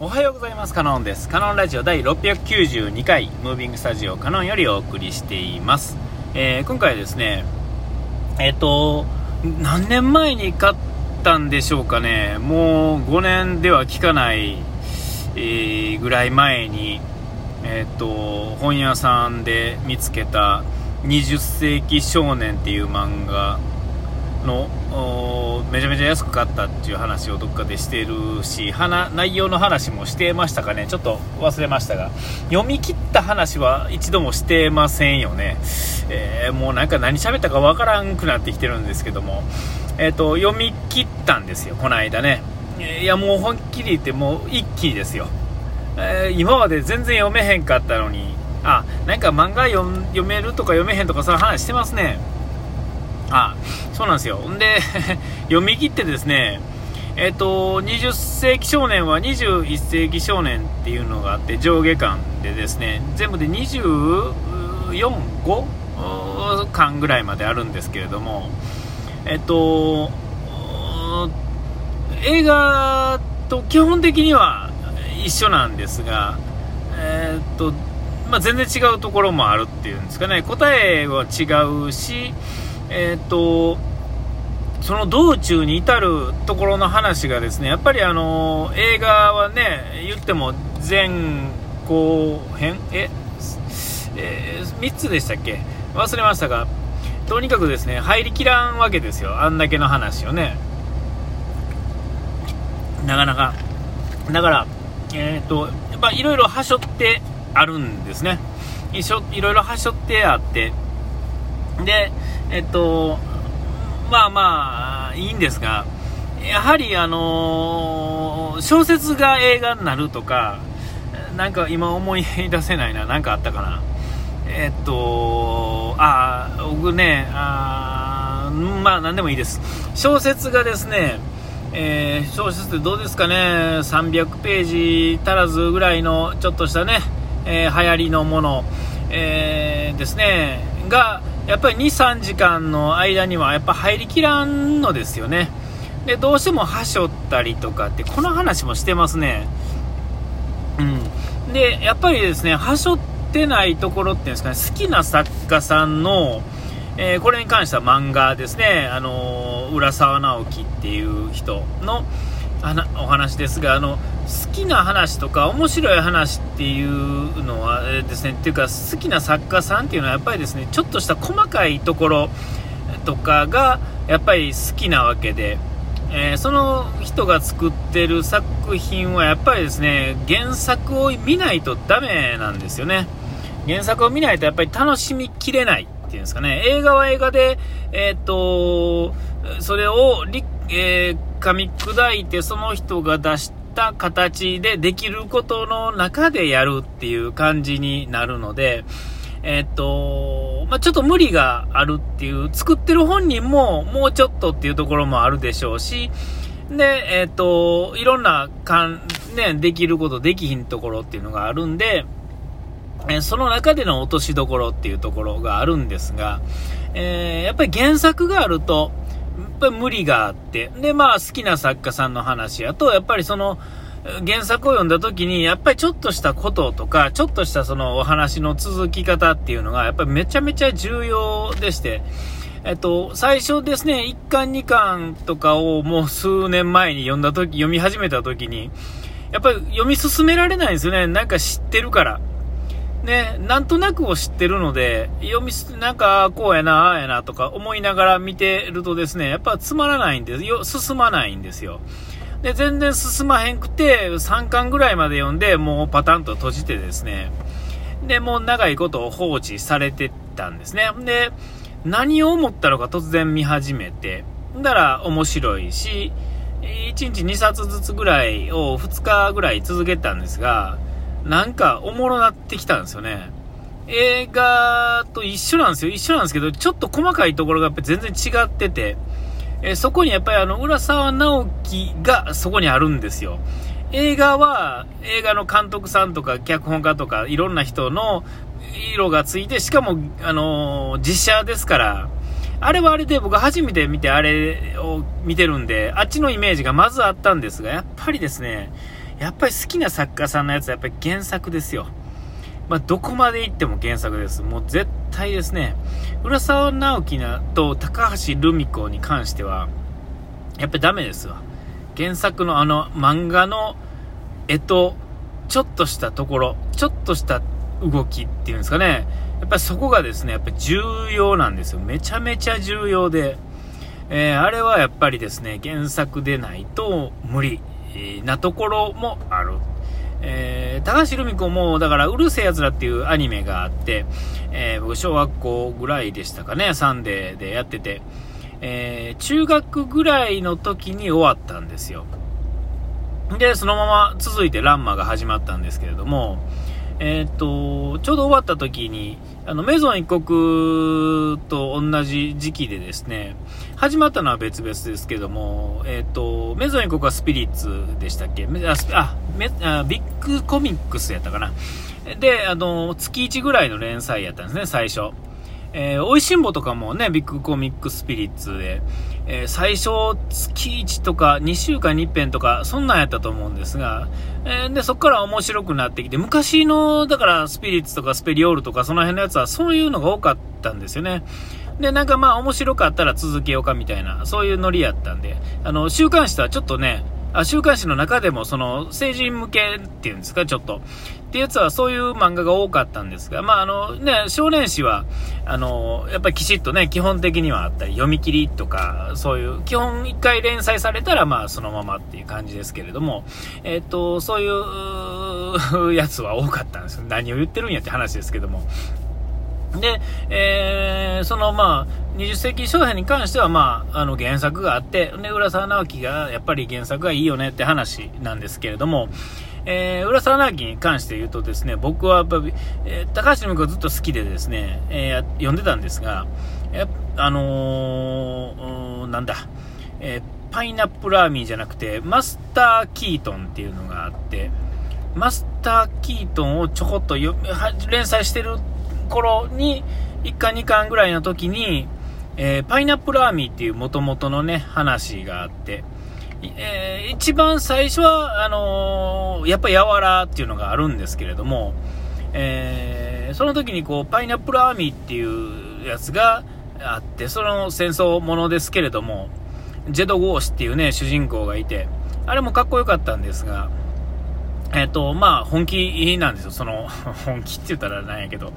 おはようございます。カノンです。カノンラジオ第692回ムービングスタジオカノンよりお送りしています、えー、今回はですねえっ、ー、と何年前に買ったんでしょうかね。もう5年では聞かない、えー、ぐらい前にえっ、と本屋さんで見つけた20世紀少年っていう漫画のめちゃめちゃ安く買ったっていう話をどっかでしてるし内容の話もしてましたかね。ちょっと忘れましたが。読み切った話は一度もしてませんよね、えー、もうなんか何喋ったかわからんくなってきてるんですけども、えーと、読み切ったんですよ。この間ね。いやもう本気り言ってもう一気ですよ、えー、今まで全然読めへんかったのに。あなんか漫画読めるとか読めへんとかそういう話してますね。あそうなんですよ。んで、読み切ってですね、えっ、ー、と、20世紀少年は21世紀少年っていうのがあって、上下巻でですね、全部で24、5巻ぐらいまであるんですけれども、えっ、ー、と、映画と基本的には一緒なんですが、えっ、と、まあ、全然違うところもあるっていうんですかね、答えは違うし、えっ、と、その道中に至るところの話がですね、やっぱりあの映画はね、言っても前後編？え？えー、3つでしたっけ？忘れましたが、とにかくですね、入りきらんわけですよ。あんだけの話をね。なかなか。だから、えっ、と、やっぱいろいろはしょってあるんですね。いろいろはしょってあって、で、えっと、まあまあ、いいんですが、やはりあのー、小説が映画になるとか、なんか今思い出せないな、なんかあったかな。えっと、あ、僕ね、あまあ何でもいいです。小説がですね、えー、小説ってどうですかね、300ページ足らずぐらいのちょっとしたね、えー、流行りのもの、えー、ですね、が、やっぱり2、3時間の間にはやっぱ入りきらんのですよね。で、どうしてもはしょったりとかって、この話もしてますね。うん。で、やっぱりですね、はしょってないところっていうんですかね、好きな作家さんの、えー、これに関しては漫画ですね、あのー、浦沢直樹っていう人のお話ですが、あの、好きな話とか面白い話っていうのはですね、っていうか好きな作家さんっていうのはやっぱりですね、ちょっとした細かいところとかがやっぱり好きなわけで、えー、その人が作ってる作品はやっぱりですね、原作を見ないとダメなんですよね。原作を見ないとやっぱり楽しみきれないっていうんですかね。映画は映画で、えー、っと、それを、えー、噛み砕いてその人が出した形でできることの中でやるっていう感じになるので、えっと、まあ、ちょっと無理があるっていう、作ってる本人ももうちょっとっていうところもあるでしょうし、で、えっと、いろんなかん、ね、できること、できひんところっていうのがあるんで、えその中での落としどころっていうところがあるんですが、えー、やっぱり原作があると、っぱり無理があって、で、まあ好きな作家さんの話やと、やっぱりその、原作を読んだ時に、やっぱりちょっとしたこととか、ちょっとしたそのお話の続き方っていうのが、やっぱりめちゃめちゃ重要でして、えっと、最初ですね、1巻2巻とかをもう数年前に読んだ時、読み始めた時に、やっぱり読み進められないんですよね。なんか知ってるから。ね、なんとなくを知ってるので、読みす、なんか、こうやな、ああやなとか思いながら見てるとですね、やっぱつまらないんですよ、進まないんですよ。で、全然進まへんくて、3巻ぐらいまで読んで、もうパタンと閉じてですね、で、もう長いことを放置されてたんですね。で、何を思ったのか突然見始めて、だら面白いし、1日2冊ずつぐらいを2日ぐらい続けたんですが、なんかおもろなってきたんですよね。映画と一緒なんですよ。一緒なんですけど、ちょっと細かいところがやっぱ全然違ってて、えそこにやっぱりあの、浦沢直樹がそこにあるんですよ。映画は、映画の監督さんとか脚本家とかいろんな人の色がついて、しかも、あのー、実写ですから、あれはあれで僕初めて見てあれを見てるんで、あっちのイメージがまずあったんですが、やっぱりですね、やっぱり好きな作家さんのやつはやっぱり原作ですよ。まあ、どこまで行っても原作です。もう絶対ですね。浦沢直樹と高橋留美子に関しては、やっぱりダメですわ。原作のあの漫画の絵と、ちょっとしたところ、ちょっとした動きっていうんですかね。やっぱりそこがですね、やっぱり重要なんですよ。めちゃめちゃ重要で。えー、あれはやっぱりですね、原作でないと無理なところもある。えー、高橋留美子も、だから、うるせえ奴らっていうアニメがあって、えー、僕、小学校ぐらいでしたかね、サンデーでやってて、えー、中学ぐらいの時に終わったんですよ。で、そのまま続いてランマが始まったんですけれども、えっ、と、ちょうど終わった時に、あの、メゾン一国と同じ時期でですね、始まったのは別々ですけども、えっ、と、メゾン一国はスピリッツでしたっけ？ああメ、ビッグコミックスやったかな。で、あの、月1ぐらいの連載やったんですね、最初。えー、おいしんぼとかもね、ビッグコミックスピリッツで、えー、最初月1とか2週間に一遍とか、そんなんやったと思うんですが、えー、で、そこから面白くなってきて、昔の、だからスピリッツとかスペリオールとかその辺のやつはそういうのが多かったんですよね。で、なんかまあ面白かったら続けようかみたいな、そういうノリやったんで、あの、週刊誌とはちょっとね、あ週刊誌の中でもその成人向けっていうんですか、ちょっと。ってやつはそういう漫画が多かったんですが、まああのね、少年誌は、あの、やっぱりきちっとね、基本的にはあったり、読み切りとか、そういう、基本一回連載されたらまあそのままっていう感じですけれども、えっ、と、そういう やつは多かったんですよ。何を言ってるんやって話ですけども。で、えー、そのまあ、20世紀少年に関してはまあ、あの原作があって、で、浦沢直樹がやっぱり原作がいいよねって話なんですけれども、えー、浦沢直樹に関して言うとですね、僕はやっぱり、えー、高橋留美子ずっと好きでですね、えー、読んでたんですが、やあのー、なんだ、えー、パイナップルアーミーじゃなくて、マスター・キートンっていうのがあって、マスター・キートンをちょこっと連載してる頃に、1巻2巻ぐらいの時に、えー、パイナップルアーミーっていう元々のね、話があって、えー、一番最初は、あのー、やっぱやわらっていうのがあるんですけれども、えー、その時にこう、パイナップルアーミーっていうやつがあって、その戦争ものですけれども、ジェド・ゴーシっていうね、主人公がいて、あれもかっこよかったんですが、えっ、と、まあ、本気なんですよ。その、本気って言ったらなんやけど、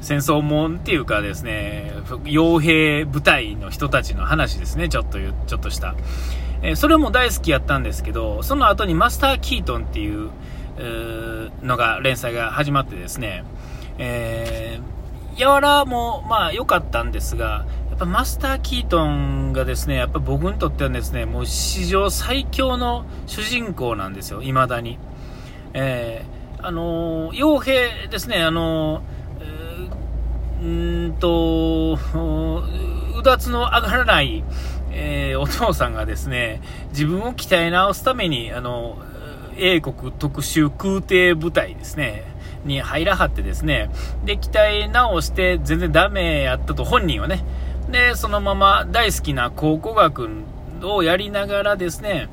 戦争もんっていうかですね、傭兵部隊の人たちの話ですね、ちょっと、ちょっとした。えー、それも大好きやったんですけど、その後にマスター・キートンっていう、のが、連載が始まってですね、えー、やわらも、まあ、良かったんですが、やっぱマスター・キートンがですね、やっぱ僕にとってはですね、もう史上最強の主人公なんですよ、未だに。えー、あの傭兵ですね、あのえー、んと、うだつの上がらない、えー、お父さんがですね、自分を鍛え直すために、あの、英国特殊空挺部隊ですね、に入らはってですね、で、鍛え直して全然ダメやったと本人はね、で、そのまま大好きな考古学をやりながらですね、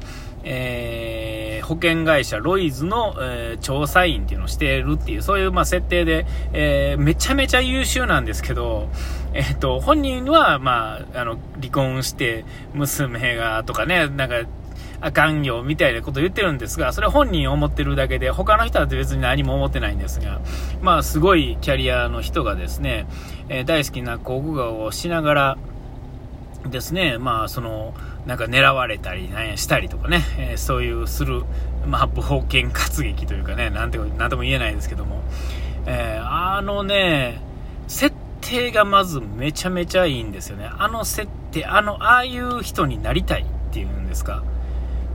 えー、保険会社ロイズの、えー、調査員っていうのをしているっていう、そういう、まあ、設定で、えー、めちゃめちゃ優秀なんですけど、えっ、と、本人は、まあ、あの、離婚して、娘が、とかね、なんか、あかんよ、みたいなこと言ってるんですが、それ本人思ってるだけで、他の人は別に何も思ってないんですが、まあ、すごいキャリアの人がですね、え大好きな考古学をしながら、ですね、まあ、その、なんか狙われたり、なんやしたりとかね、えー、そういうする、まあ、冒険活劇というかね、なんて、なんとも言えないですけども、えー、あのね、設定がまずめちゃめちゃいいんですよね。あの設定、あの、ああいう人になりたいっていうんですか。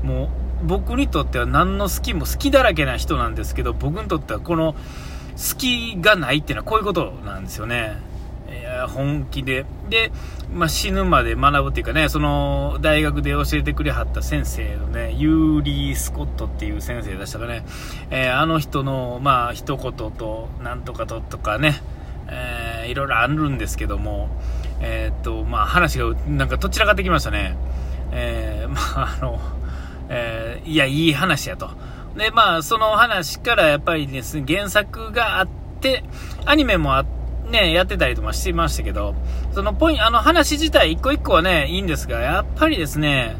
もう、僕にとっては何の好きも好きだらけな人なんですけど、僕にとってはこの、好きがないっていうのはこういうことなんですよね。本気で。で、まあ、死ぬまで学ぶっていうかね、その、大学で教えてくれはった先生のね、ユーリー・スコットっていう先生でしたかね、えー、あの人の、まあ、一言と、なんとかととかね、えー、いろいろあるんですけども、えー、っと、まあ、話が、なんか、どちらかってきましたね。えー、まあ、あの、えー、いや、いい話やと。で、まあ、その話からやっぱりですね、原作があって、アニメもあって、ね、やってたりとかしてましたけど、そのポインあの話自体一個一個はね、いいんですが、やっぱりですね、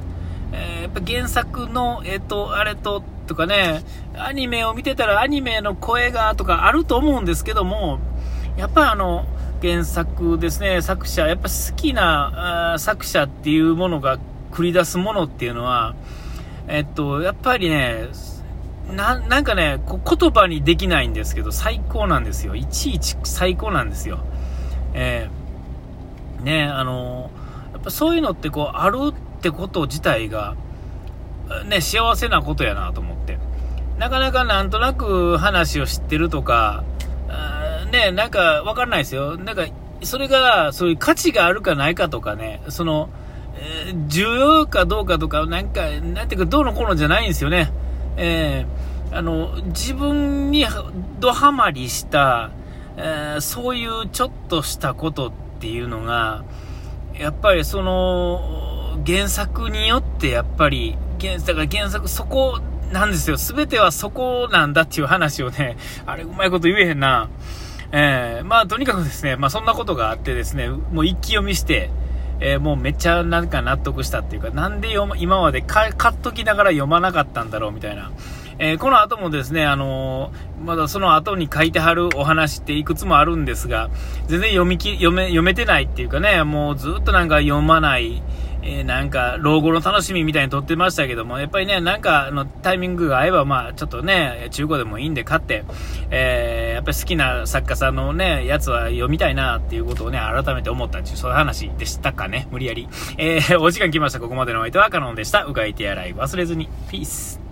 えー、やっぱ原作の、えっ、ー、と、あれと、とかね、アニメを見てたらアニメの声がとかあると思うんですけども、やっぱあの、原作ですね、作者、やっぱ好きな作者っていうものが繰り出すものっていうのは、えっと、やっぱりね、ななんかね言葉にできないんですけど、最高なんですよ。いちいち最高なんですよ。えー、ねあのやっぱそういうのってこう、あるってこと自体が、ね、幸せなことやなと思って。なかなかなんとなく話を知ってるとか、ね、なんかわかんないですよ。なんか、それが、そういう価値があるかないかとかね、その、えー、重要かどうかとか、なんか、なんていうか、どうのこうのじゃないんですよね。えー、あの、自分にドハマりした、えー、そういうちょっとしたことっていうのが、やっぱりその、原作によってやっぱり、原作、原作、そこなんですよ。すべてはそこなんだっていう話をね、あれうまいこと言えへんな。えー、まあとにかくですね、まあそんなことがあってですね、もう一気読みして、えー、もうめっちゃなんか納得したっていうか、なんで読今まで買っときながら読まなかったんだろうみたいな。えー、この後もですね、あのー、まだその後に書いてはるお話っていくつもあるんですが、全然読みき、読め、読めてないっていうかね、もうずっとなんか読まない、えー、なんか、老後の楽しみみたいに撮ってましたけども、やっぱりね、なんかのタイミングが合えば、まあ、ちょっとね、中古でもいいんで買って、えー、やっぱり好きな作家さんのね、やつは読みたいなっていうことをね、改めて思ったっていう、そういう話でしたかね、無理やり。えー、お時間来ました。ここまでのお相手はカノンでした。うがい手洗い忘れずに。ピース。